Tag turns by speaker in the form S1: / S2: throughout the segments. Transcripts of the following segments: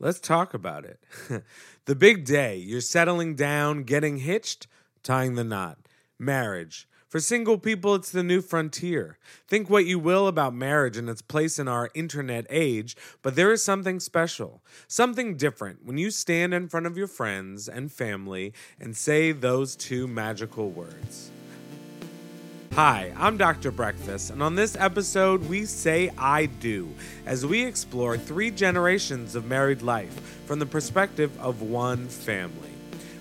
S1: Let's talk about it. the big day, you're settling down, getting hitched, tying the knot. Marriage. For single people, it's the new frontier. Think what you will about marriage and its place in our internet age, but there is something special, something different when you stand in front of your friends and family and say those two magical words. Hi, I'm Dr. Breakfast, and on this episode, we say I do as we explore three generations of married life from the perspective of one family.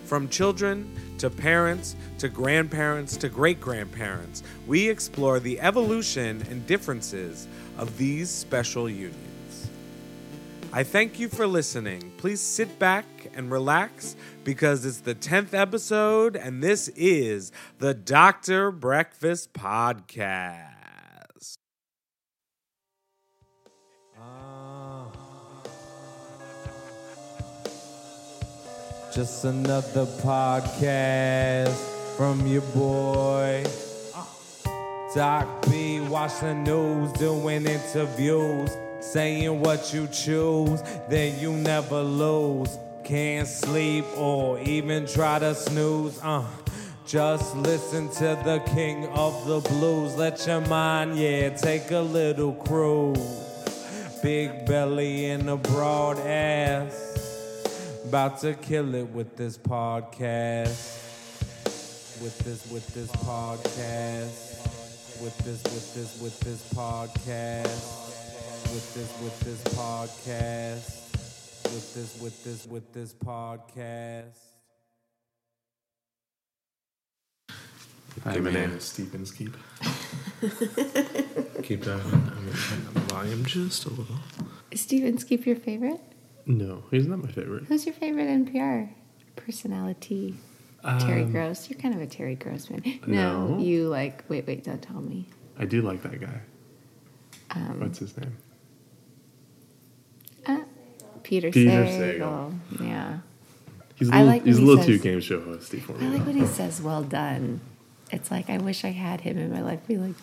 S1: From children to parents to grandparents to great grandparents, we explore the evolution and differences of these special unions. I thank you for listening. Please sit back and relax because it's the 10th episode and this is the Dr. Breakfast Podcast. Ah.
S2: Just another podcast from your boy. Ah. Doc B, watch the news, doing interviews, saying what you choose, then you never lose. Can't sleep or even try to snooze. Uh, just listen to the king of the blues. Let your mind, yeah, take a little cruise. Big belly and a broad ass. About to kill it with this podcast. With this, with this podcast. With this, with this, with this podcast. With this, with this podcast. With this, with this, with this podcast.
S3: Give my name is Steve Inskeep. Keep that on the volume just a little.
S4: Is Steve Inskeep your favorite?
S3: No, he's not my favorite.
S4: Who's your favorite NPR personality? Terry
S3: Um,
S4: Gross. You're kind of a Terry Gross man.
S3: No.
S4: No, you like. Wait, wait, don't tell me.
S3: I do like that guy.
S4: Um,
S3: What's his name?
S4: Uh, Peter,
S3: Peter
S4: Sagal. Yeah,
S3: He's a
S4: I
S3: little,
S4: like
S3: he's a
S4: when he
S3: little too game show hosty for
S4: I like when he says "well done." It's like I wish I had him in my life. Be like,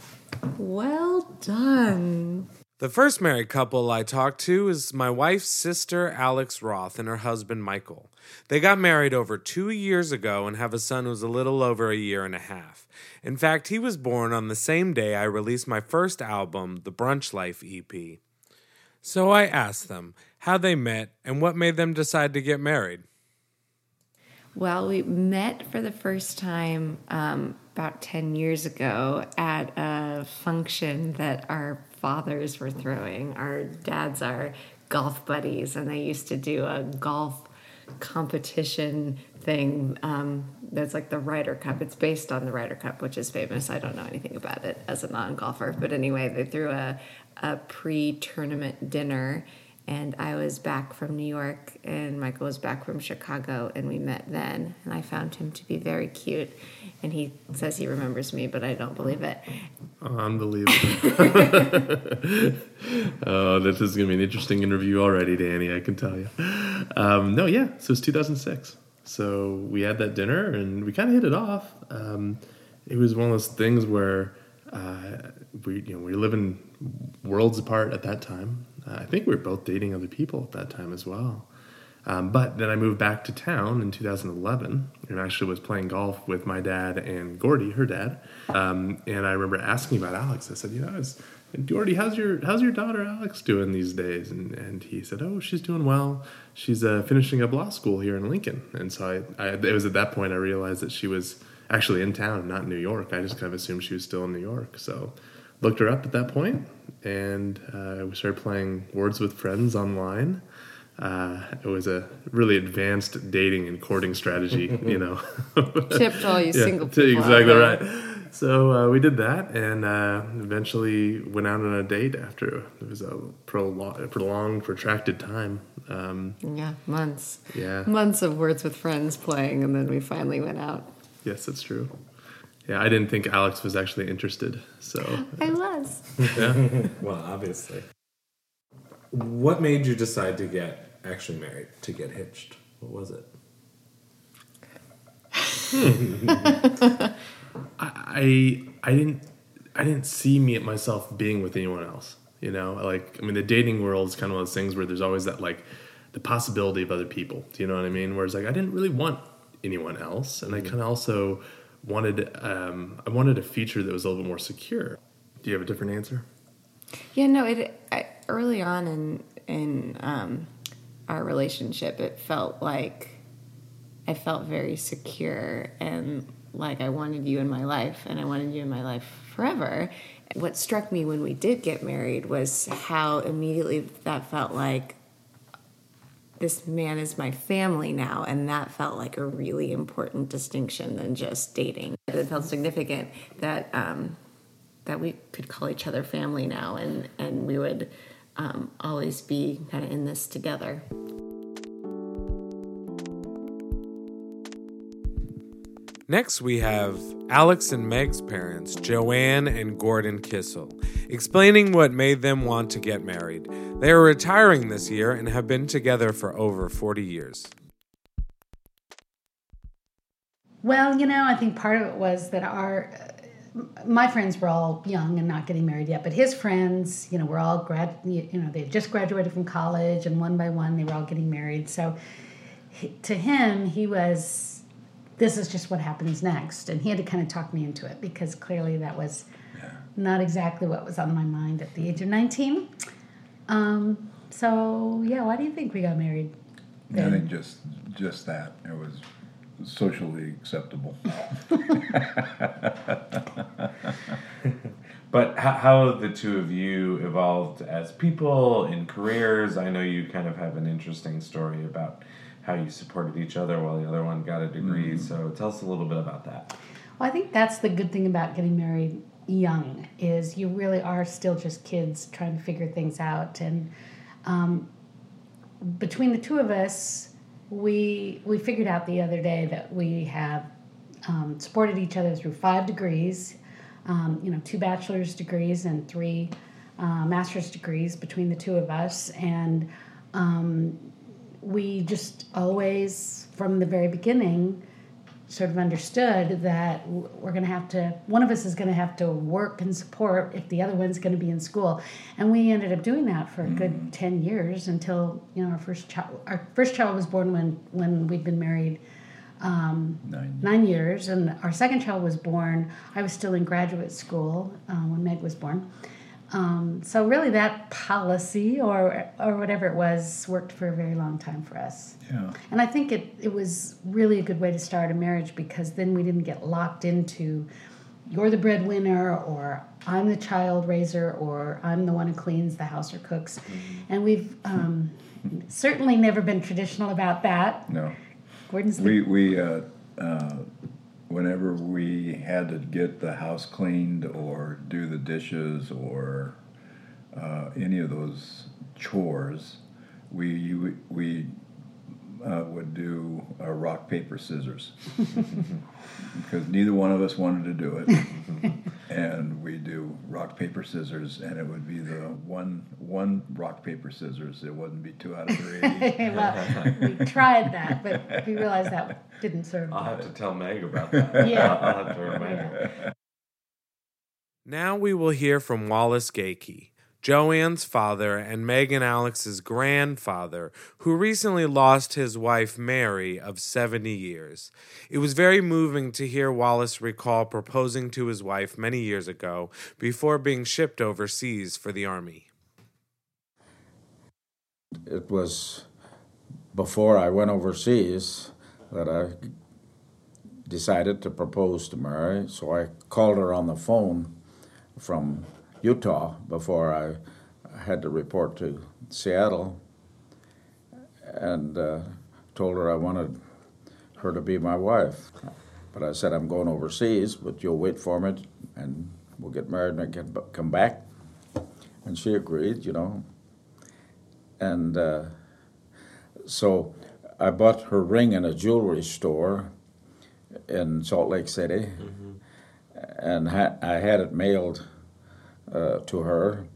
S4: "Well done."
S1: The first married couple I talked to is my wife's sister, Alex Roth, and her husband, Michael. They got married over two years ago and have a son who's a little over a year and a half. In fact, he was born on the same day I released my first album, the Brunch Life EP. So I asked them how they met and what made them decide to get married.
S4: Well, we met for the first time um, about 10 years ago at a function that our fathers were throwing. Our dads are golf buddies, and they used to do a golf competition thing um, that's like the Ryder Cup. It's based on the Ryder Cup, which is famous. I don't know anything about it as a non golfer. But anyway, they threw a, a pre tournament dinner and I was back from New York, and Michael was back from Chicago, and we met then. And I found him to be very cute, and he says he remembers me, but I don't believe it.
S3: Unbelievable. oh, this is going to be an interesting interview already, Danny, I can tell you. Um, no, yeah, so it's 2006. So we had that dinner and we kind of hit it off. Um, it was one of those things where uh, we, you know, we were living worlds apart at that time. Uh, I think we were both dating other people at that time as well. Um, but then I moved back to town in 2011 and actually was playing golf with my dad and Gordy, her dad. Um, and I remember asking about Alex. I said, you know, is, Gordy, how's your how's your daughter Alex doing these days? And and he said, oh, she's doing well. She's uh, finishing up law school here in Lincoln. And so I, I, it was at that point I realized that she was actually in town, not in New York. I just kind of assumed she was still in New York. So looked her up at that point, and uh, we started playing Words with Friends online. Uh, it was a really advanced dating and courting strategy, you know.
S4: Tip to all you single
S3: t-
S4: people.
S3: Exactly
S4: there.
S3: right. So uh, we did that, and uh, eventually went out on a date after it was a prolonged, prolonged protracted time. Um,
S4: Yeah, months.
S3: yeah,
S4: Months of words with friends playing, and then we finally went out.
S3: yes, that's true. Yeah, I didn't think Alex was actually interested, so
S4: I was.
S3: yeah.
S1: Well, obviously. What made you decide to get actually married, to get hitched? What was it?
S3: I I didn't I didn't see me at myself being with anyone else. You know, like I mean, the dating world is kind of one of those things where there's always that like the possibility of other people. Do you know what I mean? Whereas like I didn't really want anyone else, and I mm-hmm. kind of also wanted um, I wanted a future that was a little bit more secure. Do you have a different answer?
S4: Yeah, no. It I, early on in in um, our relationship, it felt like I felt very secure and like I wanted you in my life, and I wanted you in my life forever. What struck me when we did get married was how immediately that felt like this man is my family now, and that felt like a really important distinction than just dating. It felt significant that um, that we could call each other family now, and and we would um, always be kind of in this together.
S1: Next, we have Alex and Meg's parents, Joanne and Gordon Kissel, explaining what made them want to get married. They are retiring this year and have been together for over 40 years.
S5: Well, you know, I think part of it was that our uh, my friends were all young and not getting married yet, but his friends, you know, were all grad, you know, they had just graduated from college, and one by one they were all getting married. So, to him, he was, this is just what happens next, and he had to kind of talk me into it because clearly that was not exactly what was on my mind at the age of nineteen. Um, so yeah, why do you think we got married?
S6: I think just just that it was socially acceptable.
S2: But how, how have the two of you evolved as people in careers? I know you kind of have an interesting story about how you supported each other while the other one got a degree. So tell us a little bit about that.
S5: Well, I think that's the good thing about getting married young is you really are still just kids trying to figure things out. And um, between the two of us, we we figured out the other day that we have um, supported each other through five degrees, um, you know, two bachelor's degrees and three uh, master's degrees between the two of us, and um, we just always, from the very beginning, sort of understood that we're going to have to one of us is going to have to work and support if the other one's going to be in school. And we ended up doing that for a good 10 years until you know our first child our first child was born when when we'd been married um,
S6: Nine.
S5: nine years. And our second child was born i was still in graduate school uh, when meg was born um, so really that policy or or whatever it was worked for a very long time for us
S6: Yeah.
S5: and I think it, it was really a good way to start a marriage because then we didn't get locked into you're the breadwinner or I'm the child raiser or I'm the one who cleans the house or cooks. And we've um, certainly never been traditional about that.
S6: No.
S5: Gordon's the
S6: We we uh, uh, whenever we had to get the house cleaned or do the dishes or uh, any of those chores, we we uh, would do a rock paper scissors because neither one of us wanted to do it, and we do rock paper scissors, and it would be the one one rock paper scissors. It wouldn't be two out of three.
S5: well, we tried that, but we realized that didn't serve.
S2: I'll have to tell Meg about that.
S5: Yeah.
S2: I'll have to remind her.
S1: Now we will hear from Wallace Gakey, Joanne's father and Meg and Alex's grandfather, who recently lost his wife Mary of 70 years. It was very moving to hear Wallace recall proposing to his wife many years ago before being shipped overseas for the army.
S7: it was before I went overseas that I decided to propose to Mary. So I called her on the phone from Utah before I had to report to Seattle and uh, told her I wanted her to be my wife. But I said, I'm going overseas, but you'll wait for me and we'll get married and I can b- come back. And she agreed, you know. And uh, so I bought her ring in a jewelry store in Salt Lake City, and ha- I had it mailed uh, to her.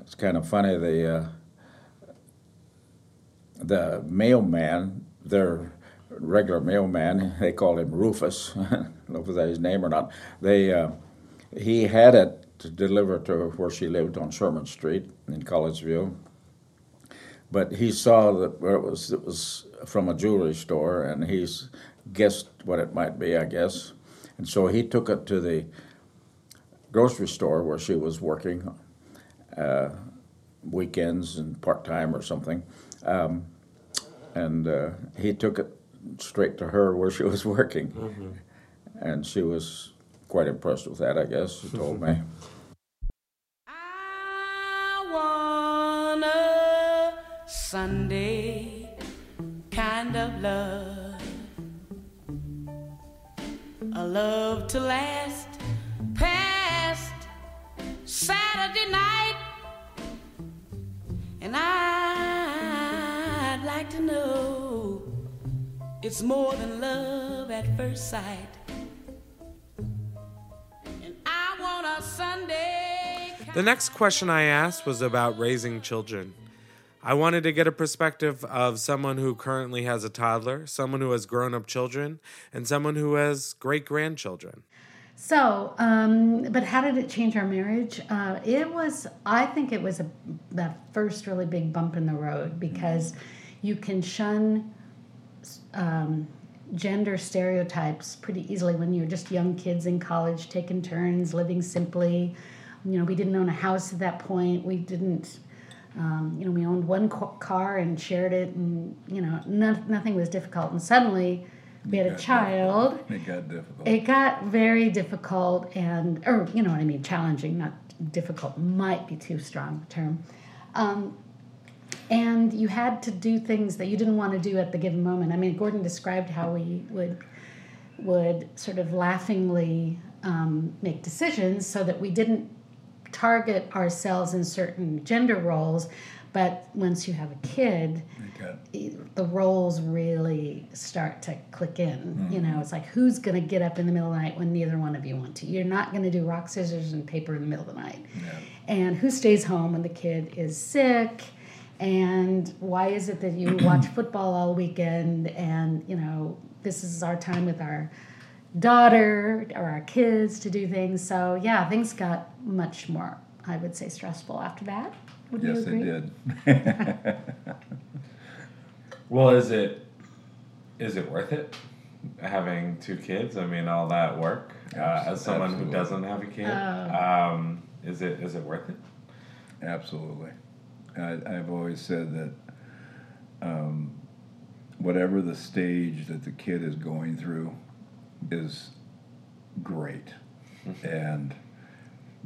S7: It's kind of funny. The uh, the mailman, their regular mailman, they called him Rufus. I don't know if that's his name or not. They uh, he had it to to where she lived on Sherman Street in Collegeville but he saw that where it was it was from a jewelry store, and he's guessed what it might be, I guess, and so he took it to the grocery store where she was working uh, weekends and part time or something, um, and uh, he took it straight to her where she was working, and she was quite impressed with that. I guess she told me.
S8: I want a Sunday kind of love. A love to last it's more than love at first sight. And I want a Sunday.
S1: The next question I asked was about raising children. I wanted to get a perspective of someone who currently has a toddler, someone who has grown up children, and someone who has great grandchildren.
S5: So, um, but how did it change our marriage? Uh, it was, I think it was a, that first really big bump in the road because you can shun um, gender stereotypes pretty easily when you're just young kids in college taking turns, living simply. You know, we didn't own a house at that point. We didn't, um, you know, we owned one ca- car and shared it, and, you know, no, nothing was difficult. And suddenly we had a child
S6: It got difficult.
S5: it got very difficult and or you know what i mean challenging not difficult might be too strong a term um, and you had to do things that you didn't want to do at the given moment i mean gordon described how we would would sort of laughingly um, make decisions so that we didn't target ourselves in certain gender roles but once you have a kid
S6: got
S5: the roles really start to click in. You know, it's like who's going to get up in the middle of the night when neither one of you want to. You're not going to do rock, scissors, and paper in the middle of the night. And who stays home when the kid is sick? And why is it that you watch football all weekend? And you know, this is our time with our daughter or our kids to do things. So yeah, things got much more, I would say, stressful after that. Would you
S6: yes,
S5: agree?
S6: it did.
S2: Well, is it is it worth it having two kids? I mean, all that work uh, as someone who doesn't have a kid.
S5: Oh.
S2: Um, is it is it worth it?
S6: Absolutely. I, I've always said that um, whatever the stage that the kid is going through is great, and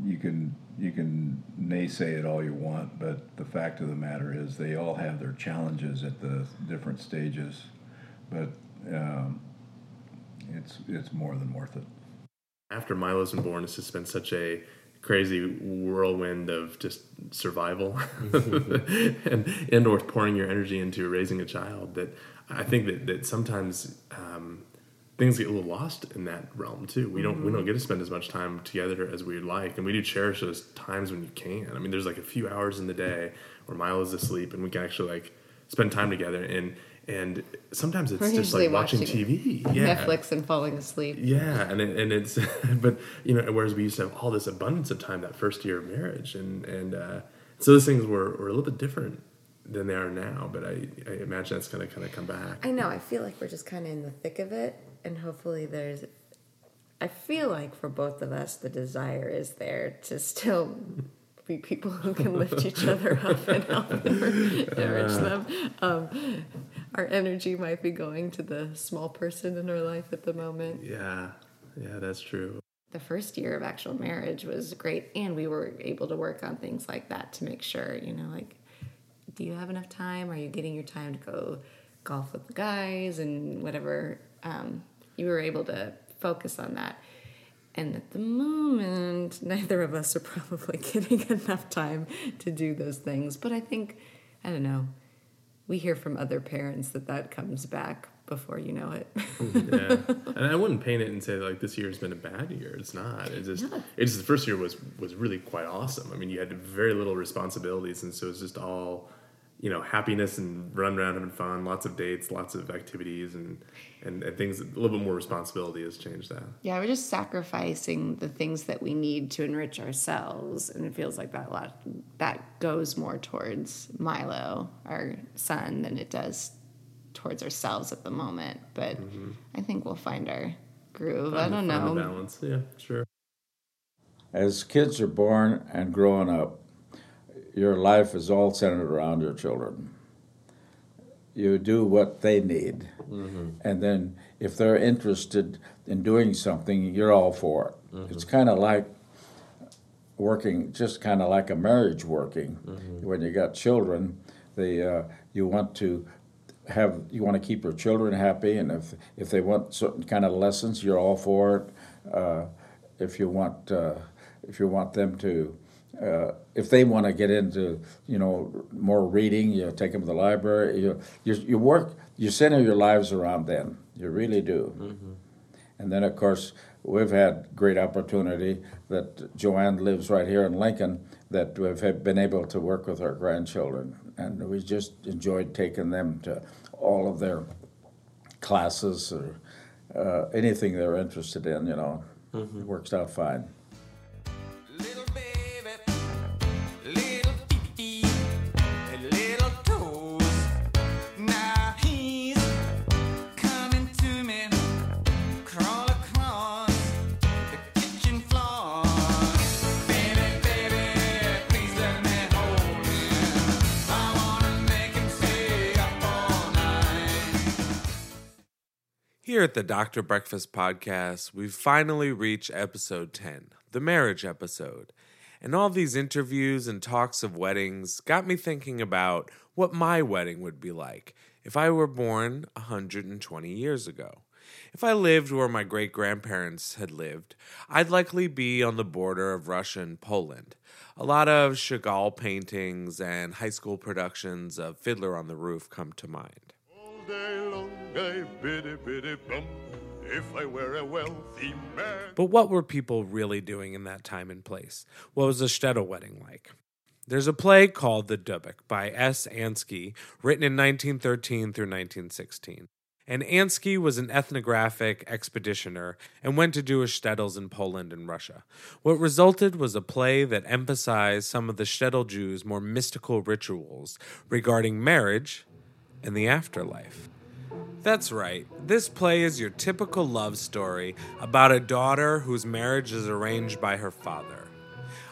S6: you can you can naysay it all you want, but the fact of the matter is they all have their challenges at the different stages, but um, it's it's more than worth it.
S3: after Milo's been born, it's just been such a crazy whirlwind of just survival and and or pouring your energy into raising a child that I think that, that sometimes um, things get a little lost in that realm too. We don't we don't get to spend as much time together as we'd like, and we do cherish those times when you can. I mean, there's like a few hours in the day where Milo's asleep, and we can actually like spend time together and. And sometimes it's
S4: We're
S3: just like watching,
S4: watching
S3: TV. Yeah.
S4: Netflix and falling asleep.
S3: Yeah, and it, and it's but you know whereas we used to have all this abundance of time that first year of marriage, and and uh, so those things were, were a little bit different than they are now. But I, I imagine that's going to kind of come back.
S4: I know. I feel like we're just kind of in the thick of it, and hopefully there's. I feel like for both of us, the desire is there to still be people who can lift each other up and help them or enrich them. Um, our energy might be going to the small person in our life at the moment.
S3: Yeah, yeah, that's true.
S4: The first year of actual marriage was great, and we were able to work on things like that to make sure, you know, like, do you have enough time? Are you getting your time to go golf with the guys and whatever? Um, you were able to focus on that. And at the moment, neither of us are probably getting enough time to do those things. But I think, I don't know, we hear from other parents that that comes back before you know it.
S3: Yeah, and I wouldn't paint it and say like this year has been a bad year. It's not. It's just it's just the first year was was really quite awesome. I mean, you had very little responsibilities, and so it's just all you know happiness and run around having fun, lots of dates, lots of activities, and and, and things. A little bit more responsibility has changed that.
S4: Yeah, we're just sacrificing the things that we need to enrich ourselves, and it feels like that lot that goes more towards Milo, our son, than it does towards ourselves at the moment. But mm-hmm. I think we'll find our groove. I don't
S3: Find the
S4: know.
S3: balance. Yeah, sure.
S7: As kids are born and growing up, your life is all centered around your children. You do what they need. And then if they're interested in doing something, you're all for it. It's kind of like working, just kind of like a marriage working. When you got children, they, uh, you want to have, you want to keep your children happy, and if, if they want certain kind of lessons, you're all for it. Uh, if you want, uh, if you want them to, uh, if they want to get into, you know, more reading, you take them to the library. You, you, you work, you center your lives around them. You really do. And then, of course, we've had great opportunity that Joanne lives right here in Lincoln, that we've had- been able to work with our grandchildren. And we just enjoyed taking them to all of their classes or uh, anything they're interested in, you know. It works out fine.
S8: The
S1: Dr. Breakfast Podcast, we've finally reached episode 10, the marriage episode. And all these interviews and talks of weddings got me thinking about what my wedding would be like if I were born 120 years ago. If I lived where my great grandparents had lived, I'd likely be on the border of Russia and Poland. A lot of Chagall paintings and high school productions of Fiddler on the Roof come to mind. But what were people really doing in that time and place? What was a shtetl wedding like? There's a play called The Dybbuk by S. Ansky, written in 1913 through 1916. And Ansky was an ethnographic expeditioner and went to Jewish shtetls in Poland and Russia. What resulted was a play that emphasized some of the shtetl Jews' more mystical rituals regarding marriage and the afterlife. That's right. This play is your typical love story about a daughter whose marriage is arranged by her father.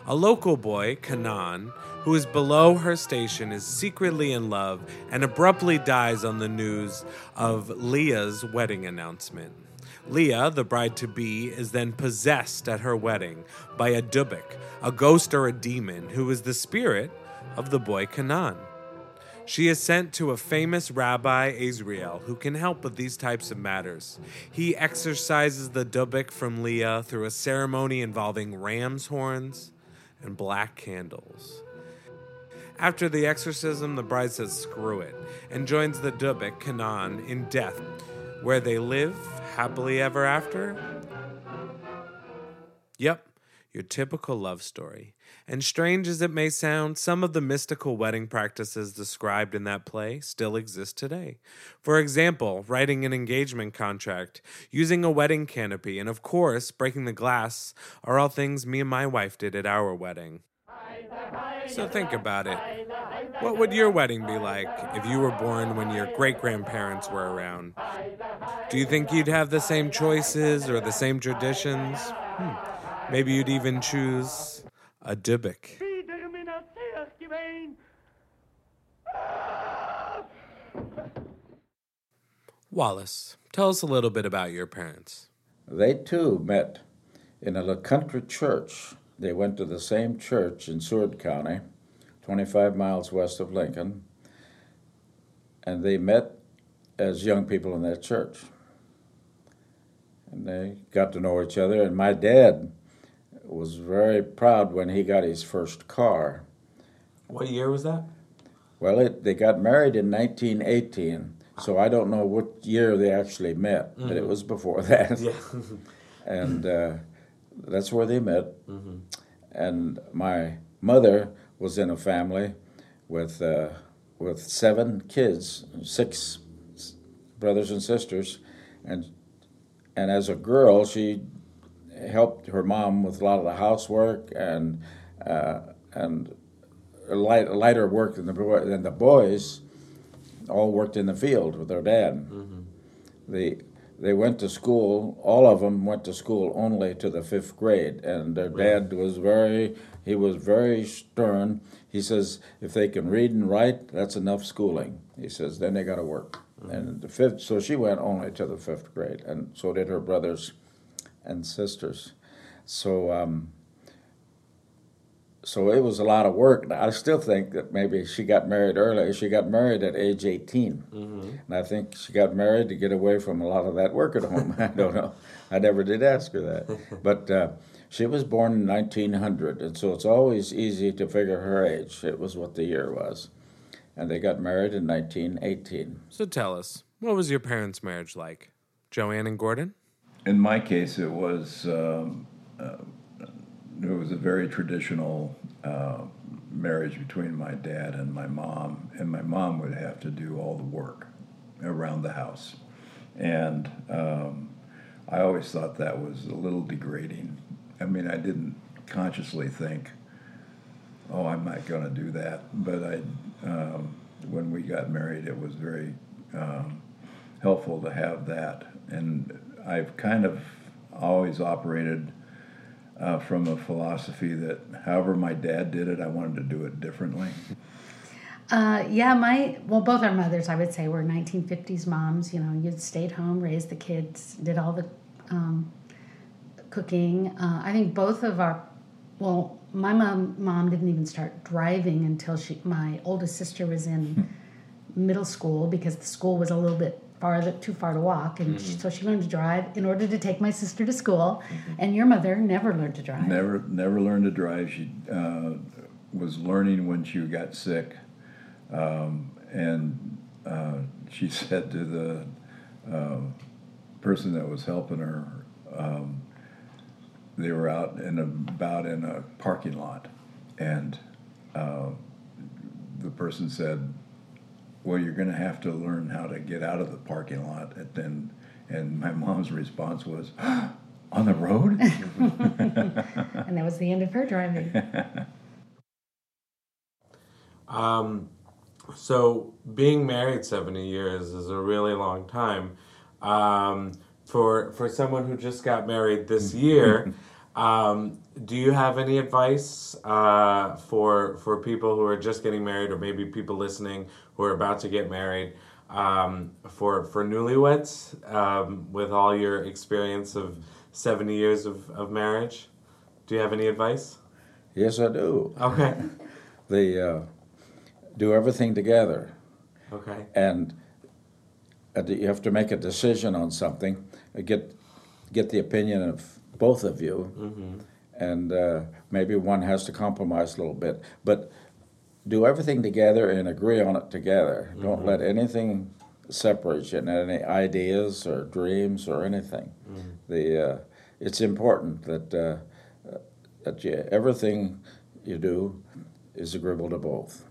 S1: A local boy, Kanan, who is below her station, is secretly in love and abruptly dies on the news of Leah's wedding announcement. Leah, the bride to be, is then possessed at her wedding by a dybbuk, a ghost or a demon, who is the spirit of the boy Kanan. She is sent to a famous rabbi, Azriel, who can help with these types of matters. He exorcises the dybbuk from Leah through a ceremony involving ram's horns and black candles. After the exorcism, the bride says screw it and joins the dybbuk, Kanan, in death, where they live happily ever after. Yep, your typical love story. And strange as it may sound, some of the mystical wedding practices described in that play still exist today. For example, writing an engagement contract, using a wedding canopy, and of course, breaking the glass are all things me and my wife did at our wedding. So think about it. What would your wedding be like if you were born when your great grandparents were around? Do you think you'd have the same choices or the same traditions? Hmm. Maybe you'd even choose a dybbuk. Wallace, tell us a little bit about your parents.
S7: They too met in a country church. They went to the same church in Seward County, 25 miles west of Lincoln, and they met as young people in that church. And they got to know each other, and my dad was very proud when he got his first car.
S1: What year was that?
S7: Well, it, they got married in 1918, so I don't know what year they actually met, but it was before that. Yeah. and uh, that's where they met. And my mother was in a family with uh, with seven kids, six brothers and sisters, and and as a girl, she helped her mom with a lot of the housework and uh, and light, lighter work than the boy, than the boys. All worked in the field with their dad. They they went to school. All of them went to school only to the fifth grade, and their dad was very he was very stern. He says if they can read and write, that's enough schooling. He says then they got to work. And the fifth, so she went only to the fifth grade, and so did her brothers and sisters. So um, so it was a lot of work. I still think that maybe she got married early. She got married at age 18. And I think she got married to get away from a lot of that work at home. I don't know. I never did ask her that. But uh, she was born in 1900, and so it's always easy to figure her age. It was what the year was. And they got married in 1918.
S1: So tell us, what was your parents' marriage like? Joanne and Gordon?
S6: In my case, it was um, uh, it was a very traditional uh, marriage between my dad and my mom, and my mom would have to do all the work around the house, and um, I always thought that was a little degrading. I mean, I didn't consciously think, "Oh, I'm not going to do that," but I, um, when we got married, it was very um, helpful to have that. And I've kind of always operated uh, from a philosophy that however my dad did it, I wanted to do it differently.
S5: Uh, yeah, my well, both our mothers, I would say, were 1950s moms. You know, you'd stayed home, raised the kids, did all the um, cooking. Uh, I think both of our, well, my mom mom didn't even start driving until she my oldest sister was in middle school because the school was a little bit farther too far to walk, and she, so she learned to drive in order to take my sister to school. And your mother never learned to drive.
S6: Never, never learned to drive. She uh, was learning when she got sick, um, and uh, she said to the uh, person that was helping her, um, they were out and about in a parking lot, and uh, the person said, "Well, you're going to have to learn how to get out of the parking lot." And then, and my mom's response was, "On the road."
S5: and that was the end of her driving.
S1: Um, so being married 70 years is a really long time. Um, for for someone who just got married this year, um, do you have any advice uh, for for people who are just getting married, or maybe people listening who are about to get married? Um, for for newlyweds, um, with all your experience of 70 years of, of marriage, do you have any advice?
S7: Yes, I do.
S1: Okay.
S7: They uh, do everything together.
S1: Okay.
S7: and uh, you have to make a decision on something, uh, get get the opinion of both of you, and uh, maybe one has to compromise a little bit, but do everything together and agree on it together. Don't let anything separate you, any ideas or dreams or anything. The uh, it's important that uh, uh, that you everything you do is agreeable to both.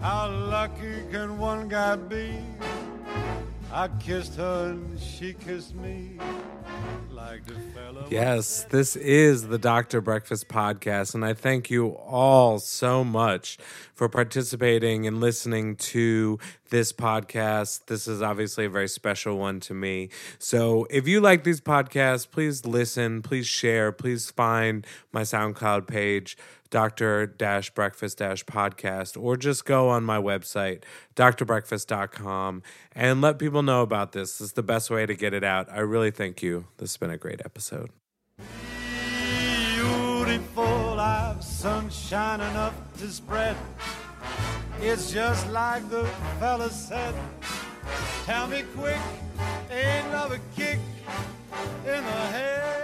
S9: How lucky can one guy be? I kissed her and she kissed me like.
S1: Yes, this is the Dr. Breakfast Podcast, and I thank you all so much for participating and listening to this podcast. This is obviously a very special one to me. So if you like these podcasts, please listen, please share, please find my SoundCloud page. Dr. Breakfast Podcast, or just go on my website, drbreakfast.com, and let people know about this. This is the best way to get it out. I really thank you. This has been a great episode.
S9: Beautiful, I've sunshine enough to spread. It's just like the fella said. Tell me quick, ain't love a kick in the head?